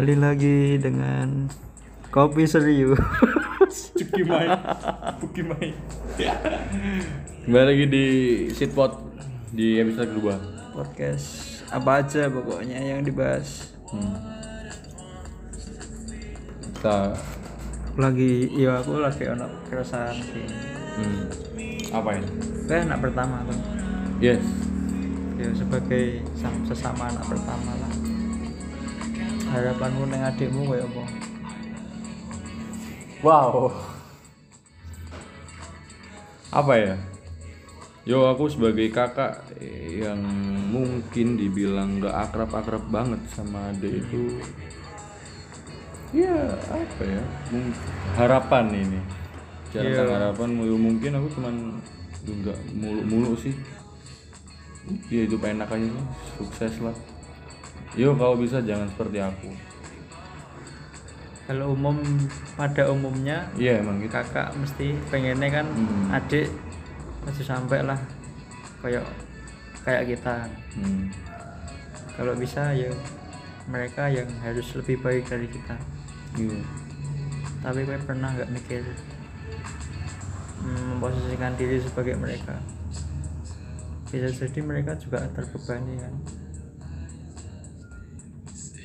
Kembali lagi dengan kopi serius. Cuki Mai. Cuki Mai. Kembali lagi di Sitpot di episode kedua. Podcast apa aja pokoknya yang dibahas. Hmm. Kita Lagi iya aku lagi ono keresahan sih. hmm. apa ini? Kayak anak pertama tuh. Yes. Ya sebagai sam- sesama anak pertama lah. Harapanmu neng adikmu kayak apa? Wow. Apa ya? Yo aku sebagai kakak yang mungkin dibilang gak akrab-akrab banget sama adik itu ya apa ya harapan ini cara Iya. harapan ya mungkin aku cuman nggak mulu-mulu sih ya hidup enak aja sih sukses lah yo kalau bisa jangan seperti aku Kalau umum pada umumnya iya emang gitu kakak mesti pengennya kan Hmm. adik masih sampai lah kayak kayak kita hmm. kalau bisa ya mereka yang harus lebih baik dari kita Iya. tapi gue pernah nggak mikir hmm, memposisikan diri sebagai mereka bisa jadi mereka juga terbebani kan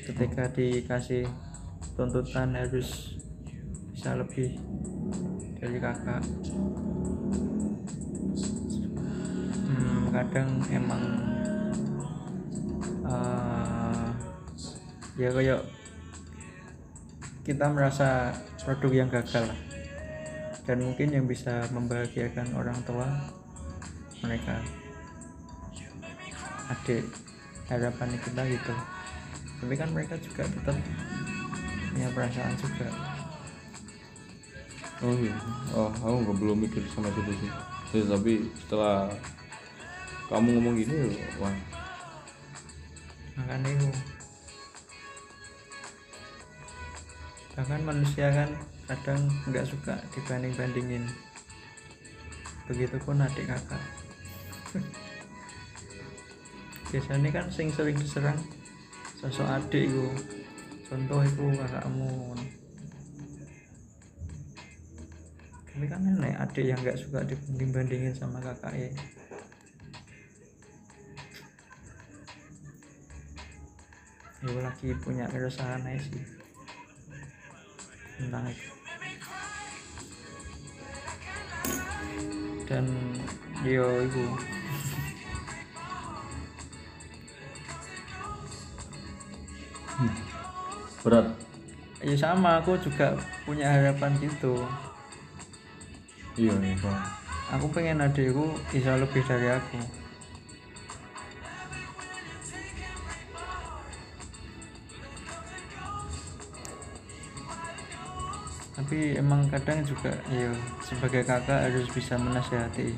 ketika dikasih tuntutan harus bisa lebih dari kakak. Hmm, kadang emang eh, ya kayak kita merasa produk yang gagal dan mungkin yang bisa membahagiakan orang tua mereka. Adik harapan kita gitu tapi kan mereka juga tetap punya perasaan juga. Oh iya, oh aku nggak belum mikir sama situ sih. Ya, tapi setelah kamu ngomong gini, wah, makanya itu. Bahkan manusia kan kadang nggak suka dibanding bandingin begitupun adik kakak. Biasanya kan sing sering diserang sosok adik itu contoh itu kakakmu. Tapi kan enak adik yang nggak suka dibanding bandingin sama kakaknya ya. Lagi punya keresahan aja sih. Tentang itu. Dan yo itu berat. ya sama aku juga punya harapan gitu Iya, iya, Bang. aku pengen adikku bisa lebih dari aku tapi emang kadang juga ya sebagai kakak harus bisa menasihati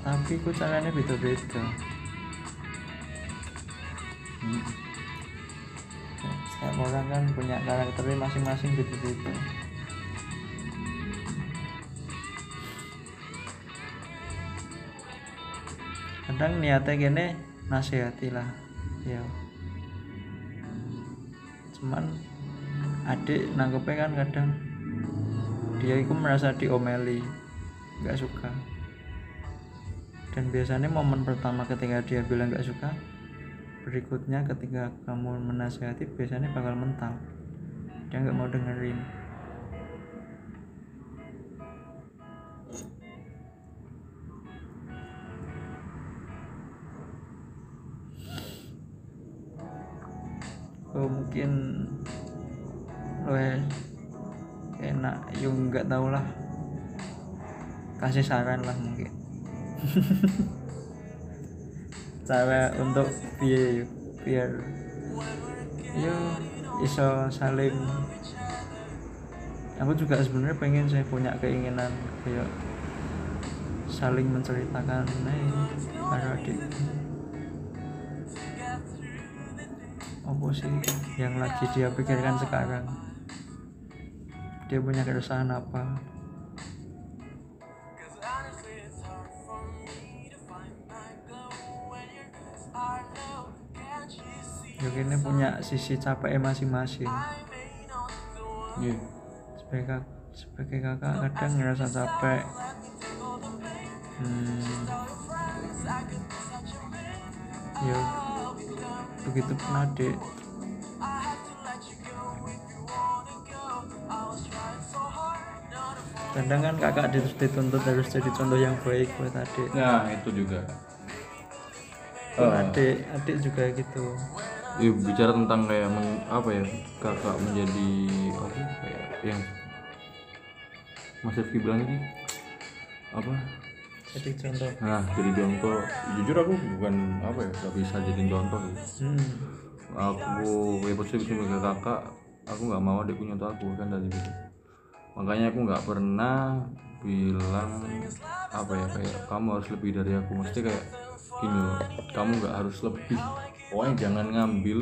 tapi ku caranya beda-beda Hmm. Setiap orang kan punya karakternya masing-masing beda-beda kadang niatnya gini nasihati lah. Ya cuman adik nangkepnya kan kadang dia itu merasa diomeli nggak suka. Dan biasanya momen pertama ketika dia bilang nggak suka berikutnya ketika kamu menasihati biasanya bakal mental. Dia nggak mau dengerin. Oh mungkin lo enak. Yung nggak tahu lah. Kasih saran lah mungkin cara untuk biar biar yo iso saling. Aku juga sebenarnya pengen saya punya keinginan kayak saling menceritakan nih para adik. Apa sih yang lagi dia pikirkan sekarang? Dia punya keresahan apa ini punya sisi capeknya masing-masing. Iya. Sebagai kak sebagai kakak kadang ngerasa capek. Hmm. ya begitu pun adik. Kadang kan kakak dit- dituntut harus jadi contoh yang baik buat adik. Nah itu juga. Eh, adik adik juga gitu Iya bicara tentang kayak men- apa ya kakak menjadi apa ya, kayak yang Mas Rifki bilang ini apa? Jadi contoh. Nah jadi contoh. Jujur aku bukan apa ya gak bisa jadi contoh gitu. hmm. aku ya positif sebagai kakak. Aku nggak mau adikku nyontoh aku kan dari gitu makanya aku nggak pernah bilang apa ya kayak kamu harus lebih dari aku. Mesti kayak gini loh kamu nggak harus lebih pokoknya jangan ngambil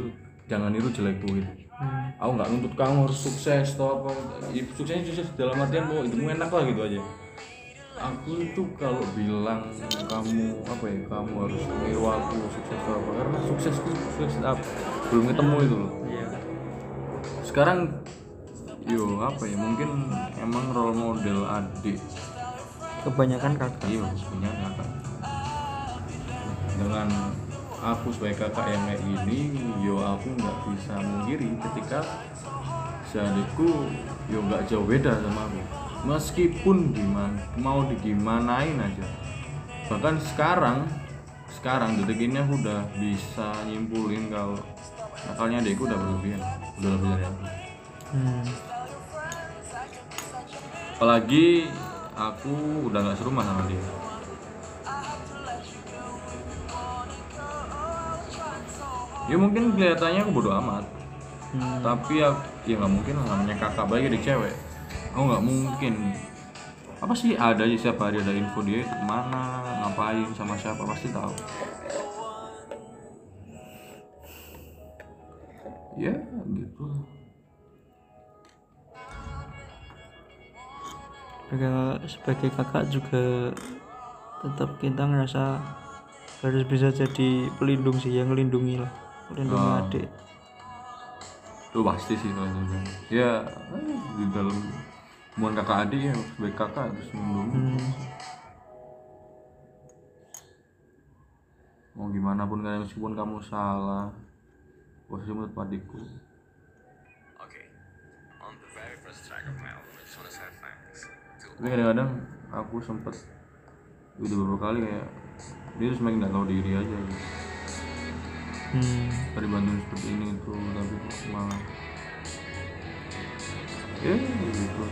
jangan niru jelekku gitu Hmm. aku nggak nuntut kamu harus sukses atau apa. Ya, suksesnya sukses dalam artian mau hidupmu enak lah gitu aja. Aku itu kalau bilang kamu apa ya kamu harus niru aku sukses atau apa karena sukses itu sukses apa belum ketemu itu loh. Iya. Sekarang yo apa ya mungkin emang role model adik. Kebanyakan kakak. Iya punya kakak. Dengan aku sebagai kakak yang kayak gini yo aku nggak bisa mengkiri ketika adikku yo nggak jauh beda sama aku. Meskipun gimana mau digimanain aja. Bahkan sekarang sekarang detik ini aku udah bisa nyimpulin kalau nakalnya adikku udah berlebihan udah lebih dari aku. Hmm. apalagi aku udah nggak serumah sama dia ya mungkin kelihatannya aku bodo amat. Hmm. tapi ya ya nggak mungkin lah namanya kakak bayi di cewek. Aku nggak mungkin. Apa sih ada aja setiap hari ada info dia itu ke mana ngapain sama siapa pasti tahu. Ya gitu. Sebagai, sebagai kakak juga tetap kita ngerasa harus bisa jadi pelindung sih yang melindungi lah melindungi Ah. adik itu pasti sih kalau itu ya di dalam hubungan kakak adik ya sebagai kakak harus melindungi hmm. mau gimana pun kan meskipun kamu salah posisimu tetap adikku Okay. On the very first track of my album, I just want to say thanks to tapi kadang-kadang aku sempet udah beberapa kali kayak dia tuh semakin nggak tahu diri aja gitu. Hmm. tadi bantuin seperti ini itu tapi malah ya gitu.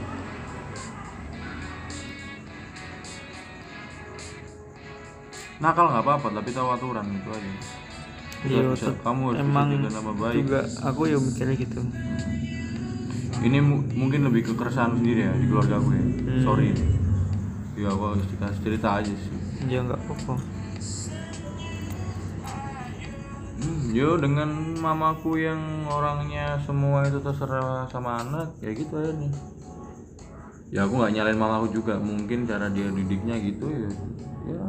Nakal nggak apa-apa tapi tahu aturan itu aja. Iya, Bisa- kamu harus emang bisa nama baik. juga aku ya mikirnya gitu. Ini mu- mungkin lebih ke keresahan sendiri ya di keluarga aku ya. Hmm. sorry. Ya aku harus cerita aja sih. Ya nggak apa-apa Yo dengan mamaku yang orangnya semua itu terserah sama anak ya gitu aja nih. Ya aku nggak nyalain mamaku juga. Mungkin cara dia didiknya gitu ya. Ya.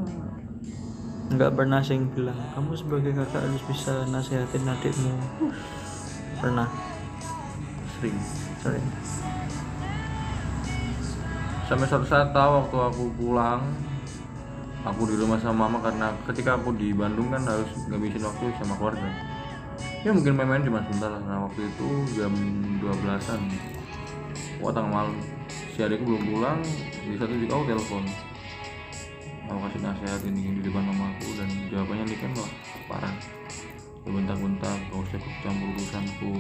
Nggak pernah sing bilang kamu sebagai kakak harus bisa nasihatin adikmu. Pernah. Sering. Sorry sampai suatu saat tahu waktu aku pulang aku di rumah sama mama karena ketika aku di Bandung kan harus ngabisin waktu sama keluarga. Ya mungkin main-main cuma sebentar lah. Nah waktu itu jam 12an wah tengah malam. Si adikku belum pulang. Di satu juga aku telepon. Aku kasih nasihat ini di depan mamaku dan jawabannya nih kan wah parah. Ya bentak-bentak gak usah campur urusanku.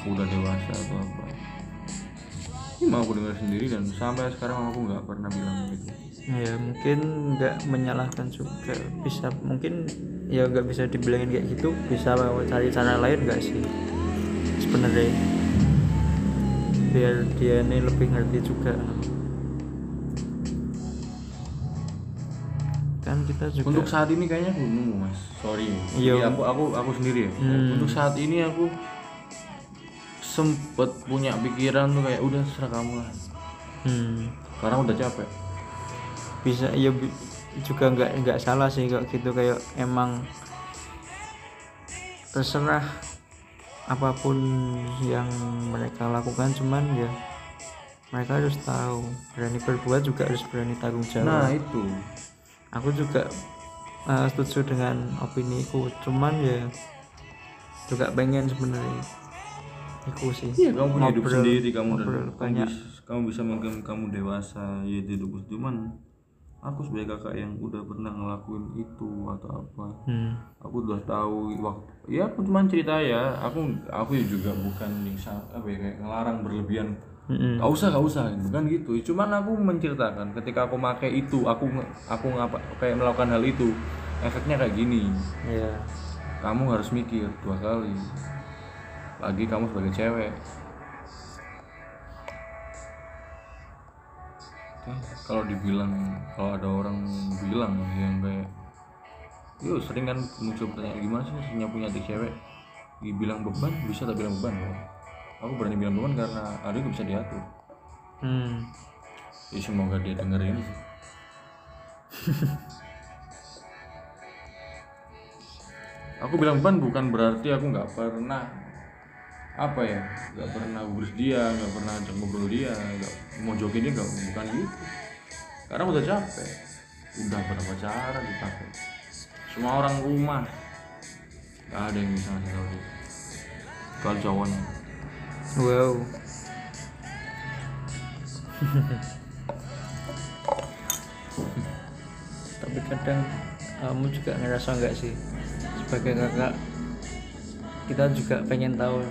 Aku udah dewasa atau apa. Ini mau aku dengar sendiri dan sampai sekarang aku nggak pernah bilang gitu ya mungkin nggak menyalahkan juga. Bisa mungkin ya nggak bisa dibilangin kayak gitu. Bisa cari cara lain nggak sih? Sebenarnya. Biar dia ini lebih ngerti juga. Kan kita juga untuk saat ini kayaknya aku nunggu mas. Sorry. Iya. Aku aku aku sendiri ya. Hmm. untuk saat ini aku sempet punya pikiran tuh kayak udah serah kamu lah. Hmm, karena udah capek bisa ya bi- juga nggak nggak salah sih kayak gitu kayak emang terserah apa pun yang mereka lakukan cuman ya mereka harus tahu berani berbuat juga harus berani tanggung jawab. Nah itu. Aku juga uh, setuju dengan opini ku cuman ya juga pengen sebenarnya Iku sih. Iya kamu punya hidup sendiri kamu ngobrol kamu banyak. bisa, kamu bisa mungkin kamu dewasa ya hidup cuman aku sebagai kakak yang udah pernah ngelakuin itu atau apa hmm. aku udah tahu waktu ya aku cuma cerita ya aku aku juga bukan yang apa ya kayak ngelarang berlebihan Mm-mm. Gak usah, gak usah, bukan gitu. Cuman aku menceritakan ketika aku pakai itu, aku aku ngapa kayak melakukan hal itu, efeknya kayak gini. ya Kamu harus mikir dua kali. Lagi kamu sebagai cewek. Kalau dibilang, kalau ada orang bilang yang kayak, yuk sering kan muncul pertanyaan gimana sih punya punya adik cewek? Dibilang beban, bisa tak bilang beban? Aku berani bilang beban karena adik bisa diatur. hmm. Ya semoga dia dengerin sih. aku bilang ban bukan berarti aku nggak pernah apa ya? Nggak pernah urus dia nggak pernah ngobrol dia nggak mau jokin dia nggak bukan gitu. Karena udah capek. Udah berapa cara dipakai semua orang rumah. Nggak ada yang bisa ngasih tahu dia. Kecuali cowoknya wow. Tapi kadang kamu juga ngerasa nggak sih? Sebagai kakak kita juga pengen tahu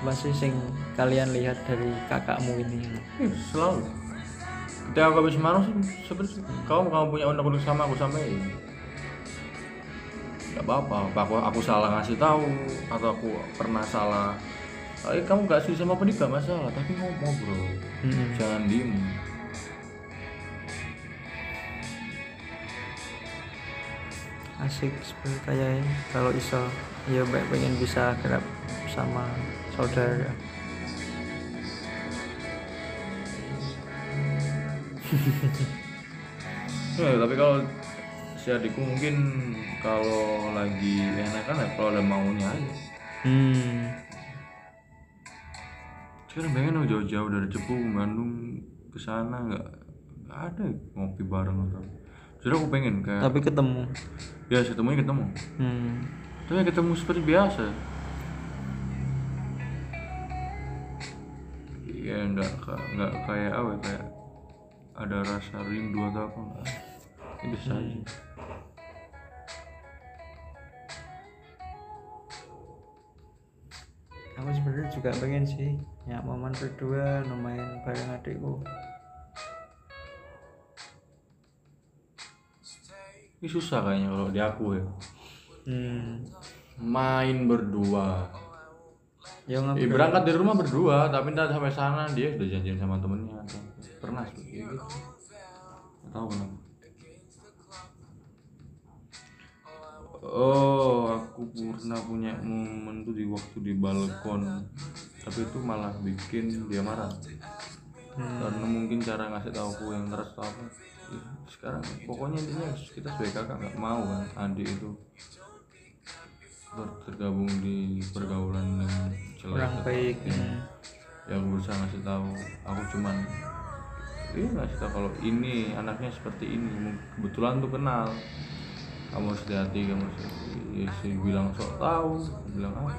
apa sih sing kalian lihat dari kakakmu ini? Ih, selalu. Ketika aku habis marah sih seperti kamu kamu punya unek-unek sama aku sampai nggak apa-apa apa aku aku salah ngasih tahu atau aku pernah salah. Eh, kamu gak sih sama pedik gak masalah tapi ngomong bro. Mm-mm. jangan diem. Asik seperti kayak kalau iso ya baik pengen bisa kerap sama saudara. Ya, tapi kalau si adikku mungkin kalau lagi enak kan ya kalau ada maunya aja. Hmm. Sekarang pengen jauh-jauh dari Cepu Bandung ke sana nggak ada ngopi bareng atau jadi aku pengen kayak tapi ketemu. Ya ketemunya ketemu. Hmm. Tapi ketemu seperti biasa ya nggak nggak kayak apa ya, kayak ada rasa rindu atau apa nggak? Ini biasa aja aku sebenarnya juga pengen sih ya momen berdua lumayan bareng adikku. Ini susah kayaknya kalau di aku ya. Hmm. Main berdua ya ngobrol berangkat dari rumah berdua tapi ntar sampai sana dia udah janjian sama temennya. Pernah seperti gitu tahu. Kenapa. Oh aku pernah punya momen tuh di waktu di balkon. Tapi itu malah bikin dia marah. Karena mungkin cara ngasih tahu aku yang keras atau apa. Ya, sekarang pokoknya intinya kita sebagai kakak nggak mau kan adik itu tergabung di pergaulan yang jelek baik hmm. ya aku berusaha ngasih tahu. Aku cuman iya ngasih tahu kalau ini anaknya seperti ini. Kebetulan tuh kenal. Kamu harus hati-hati kamu harus ya, sih bilang sok tahu. Bilang apa?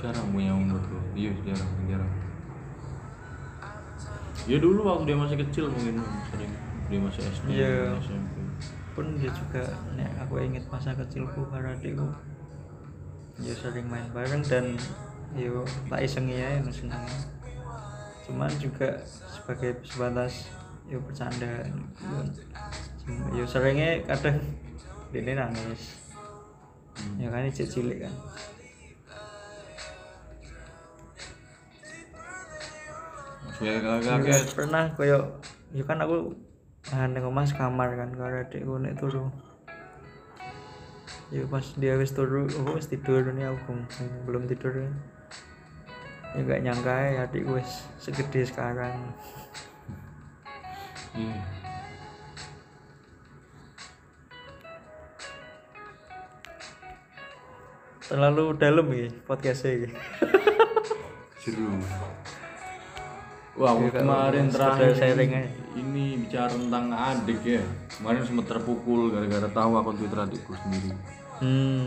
Jarang punya umur tuh. Iya jarang jarang. Ya dulu waktu dia masih kecil mungkin sering. Dia masih SD Iya. SMP pun dia juga nek aku inget masa kecilku karo adikku ya sering main bareng dan yo tak iseng ya yang senang cuman juga sebagai sebatas yo bercanda yo, yo seringnya kadang dia nangis. Ya kan ini cilik kan. Ya, pernah koyo ya kan aku nah neng mas kamar kan karena adik gue naik turu. Ya pas dia wis turu oh wis tidur ini aku belum tidur ya ya gak nyangka ya adik gue segede sekarang. Hmm. terlalu dalam ya podcastnya seru Wah, aku Ya, kalau kemarin terakhir sharing ini, ini bicara tentang adik ya. Kemarin sempat terpukul gara-gara tahu akun Twitter adikku sendiri. hmm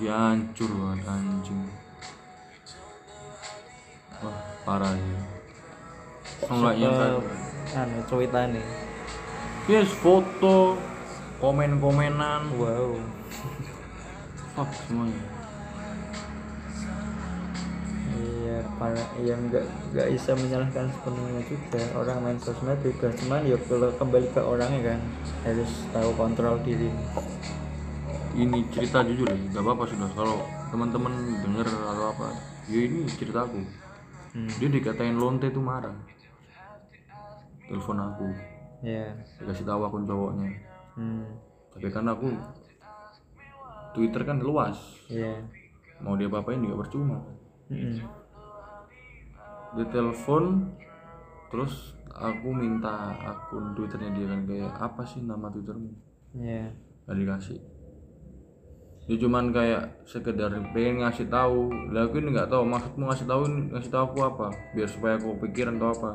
Dia hancur banget anjing. Wah, parah ya. Aku nggak nyangka. anu cuitan nih Yes, foto, komen-komenan, wow fuck semuanya. Para yang nggak nggak bisa menyalahkan sepenuhnya juga orang main sosmed juga cuman ya kalau kembali ke orangnya kan harus tahu kontrol diri Ini cerita jujur ya, gak apa-apa sudah. Kalau teman-teman denger atau apa, ya ini ceritaku. hmm. Dia dikatain lonte tuh marah. Telepon aku, ya dikasih tahu akun cowoknya. hmm. Tapi kan aku Twitter kan luas, ya mau dia apain juga percuma. Hmm. Dia telepon, terus aku minta akun Twitternya dia kan kayak apa sih nama Twittermu? ya Gak dikasih. Dia cuman kayak sekedar pengen ngasih tahu. Lah aku ini nggak tahu maksudmu ngasih tahu ngasih tahu aku apa? Biar supaya aku pikiran atau apa?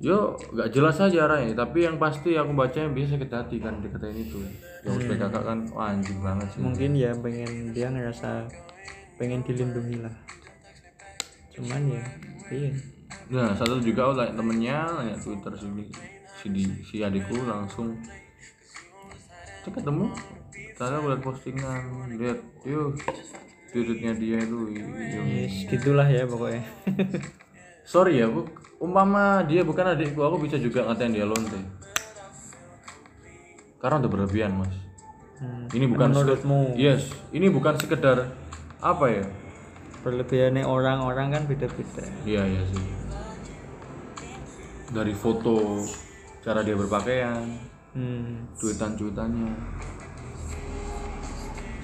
Yo, nggak jelas aja arahnya. Tapi yang pasti aku bacanya bisa sakit hati kan dikatain itu. Ya sebagai kakak kan wah, anjing banget sih. mungkin ya pengen dia ngerasa pengen dilindungi lah cuman ya iya Nah, satu juga tanya temennya, tanya Twitter sini, si, di- si adikku langsung cek ketemu. Tadi aku liat postingan, lihat, yuk tweetnya dia itu. yuk. yes, gitulah ya pokoknya Sorry ya, bu, umpama dia bukan adikku, aku bisa juga ngatain dia lonte. Karena udah berlebihan mas. Hmm. Ini bukan menurutmu Yes, ini bukan sekedar apa ya? Berlebihannya orang-orang kan beda-beda Iya iya sih. Dari foto, cara dia berpakaian, hmm. cuitan-cuitannya.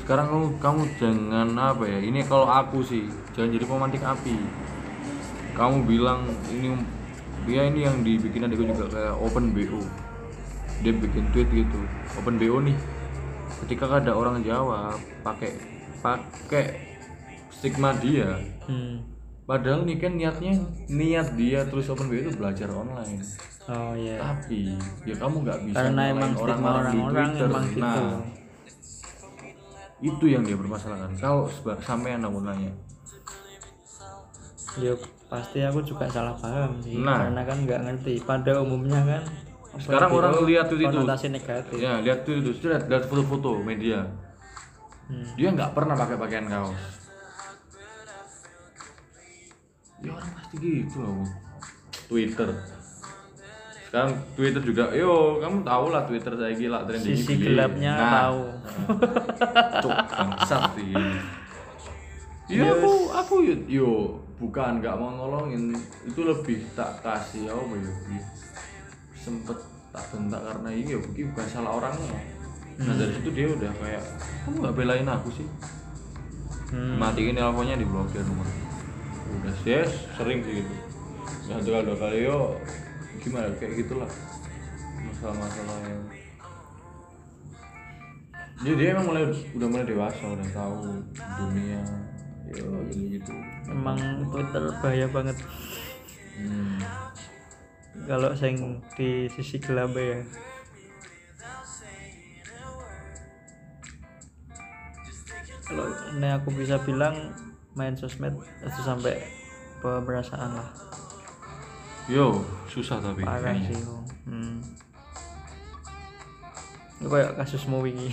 Sekarang kamu kamu jangan apa ya? Ini kalau aku sih jangan jadi pemantik api. Kamu bilang ini dia ini yang dibikin adikku juga kayak open BO. Dia bikin tweet gitu, open BO nih. Ketika ada orang Jawa pakai pakai stigma dia, Hmm. Padahal nih kan niatnya niat dia terus open BO itu belajar online. oh ya Tapi ya kamu nggak bisa karena emang stigma di orang-orang Twitter. emang gitu Nah, itu yang dia permasalahkan. Kalau sampean aku nanya, ya pasti aku juga salah paham sih Nah. karena kan nggak ngerti pada umumnya kan sekarang orang lihat tweet itu, konotasi negatif ya lihat tweet itu, lihat lihat foto-foto media, Hmm. dia nggak pernah pakai pakaian kaos. Ya orang pasti gitu loh. Twitter. Sekarang Twitter juga, yo kamu tahu lah Twitter saya gila trending sisi gelapnya Nah, tahu Cuk, bangsat sih. Iya aku aku yo, yo bukan nggak mau nolongin itu lebih tak kasih apa yo yo. sempet tak bentak karena ini yo ini bukan salah orangnya nah dari situ dia udah kayak kamu nggak belain aku sih hmm. matiin teleponnya di blokir nomor udah yes sering sih gitu. Nah dua dua kali yo gimana kayak gitulah. Masalah-masalah yang jadi dia emang mulai udah mulai dewasa udah tahu dunia yo gitu gitu. Emang Twitter bahaya banget. Hmm. kalau sing di sisi gelap ya. Kalau ini aku bisa bilang main sosmed itu sampai pemerasan lah. Yo susah tapi. Parah kayaknya. sih hmm. Itu kayak kasusmu wingi.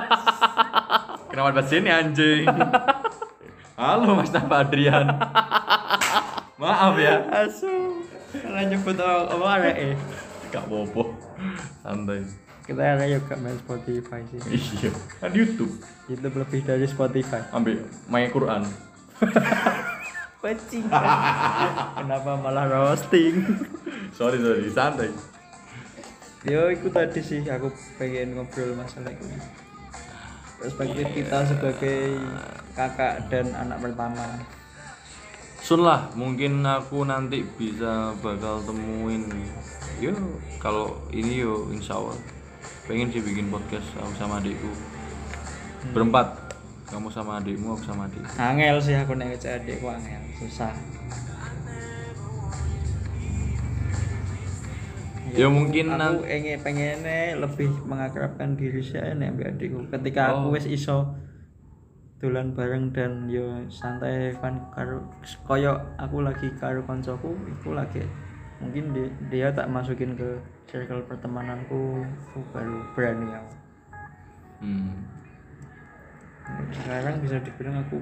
Kenapa bahas ini anjing? Halo mas Napa Adrian. Maaf ya. Asu. Karena nyebut apa ada eh gak bobo santai kita ada juga main Spotify sih iya kan YouTube YouTube lebih dari Spotify ambil main Quran Pecing. Kenapa malah roasting? sorry sorry santai Yo, itu tadi sih aku pengen ngobrol masalah ini. Perspektif kita sebagai kakak dan anak pertama. Sun lah, mungkin aku nanti bisa bakal temuin Yo, kalau ini yo insya Allah Pengen sih bikin podcast sama, sama adikku. Berempat. Kamu sama adikmu aku sama adik angel sih aku nek ngecek adikku angel. Susah. Ya, mungkin aku ingin pengennya lebih mengakrabkan diri saya nek mbak adikku. Ketika aku Oh. wis iso dolan bareng dan yo santai kan karo koyo aku lagi karo koncoku iku lagi mungkin dia, dia tak masukin ke circle pertemananku aku baru berani aku. Hmm. sekarang bisa dibilang aku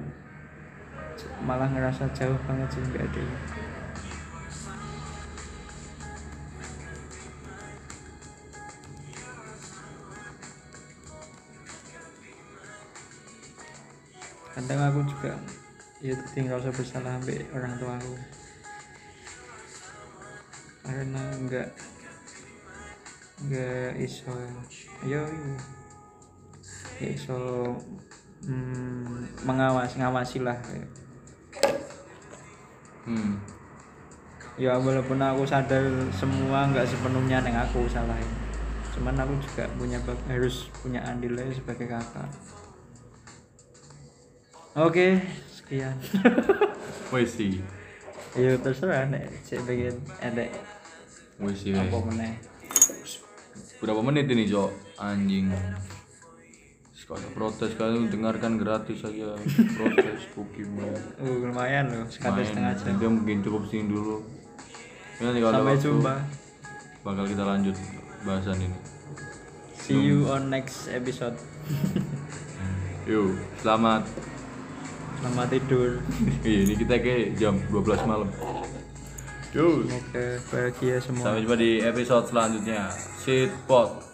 malah ngerasa jauh banget sih mbak adikku kadang aku juga ya tadi ngerasa bersalah sampai orang tua aku karena enggak enggak iso ayo enggak iso mm, mengawas ngawasi lah Hmm. ya walaupun aku sadar semua nggak sepenuhnya neng aku salah cuman aku juga punya harus punya andilnya sebagai kakak. Oke sekian. Wes sih ya terserah nek. Cek bagian ada Sih apa meneh? Berapa menit ini cok anjing. Sekali protes kalian dengarkan gratis saja protes cookie man. uh, lumayan loh sekali setengah jam. Dia mungkin cukup sini dulu. Ya, nanti kalau ada sampai waktu, jumpa. Bakal kita lanjut bahasan ini. See you on next episode. Yuk selamat. Selamat tidur. Iya ini kita ke jam 12 malam yuk semoga bahagia semua. Sampai jumpa di episode selanjutnya. Sit pot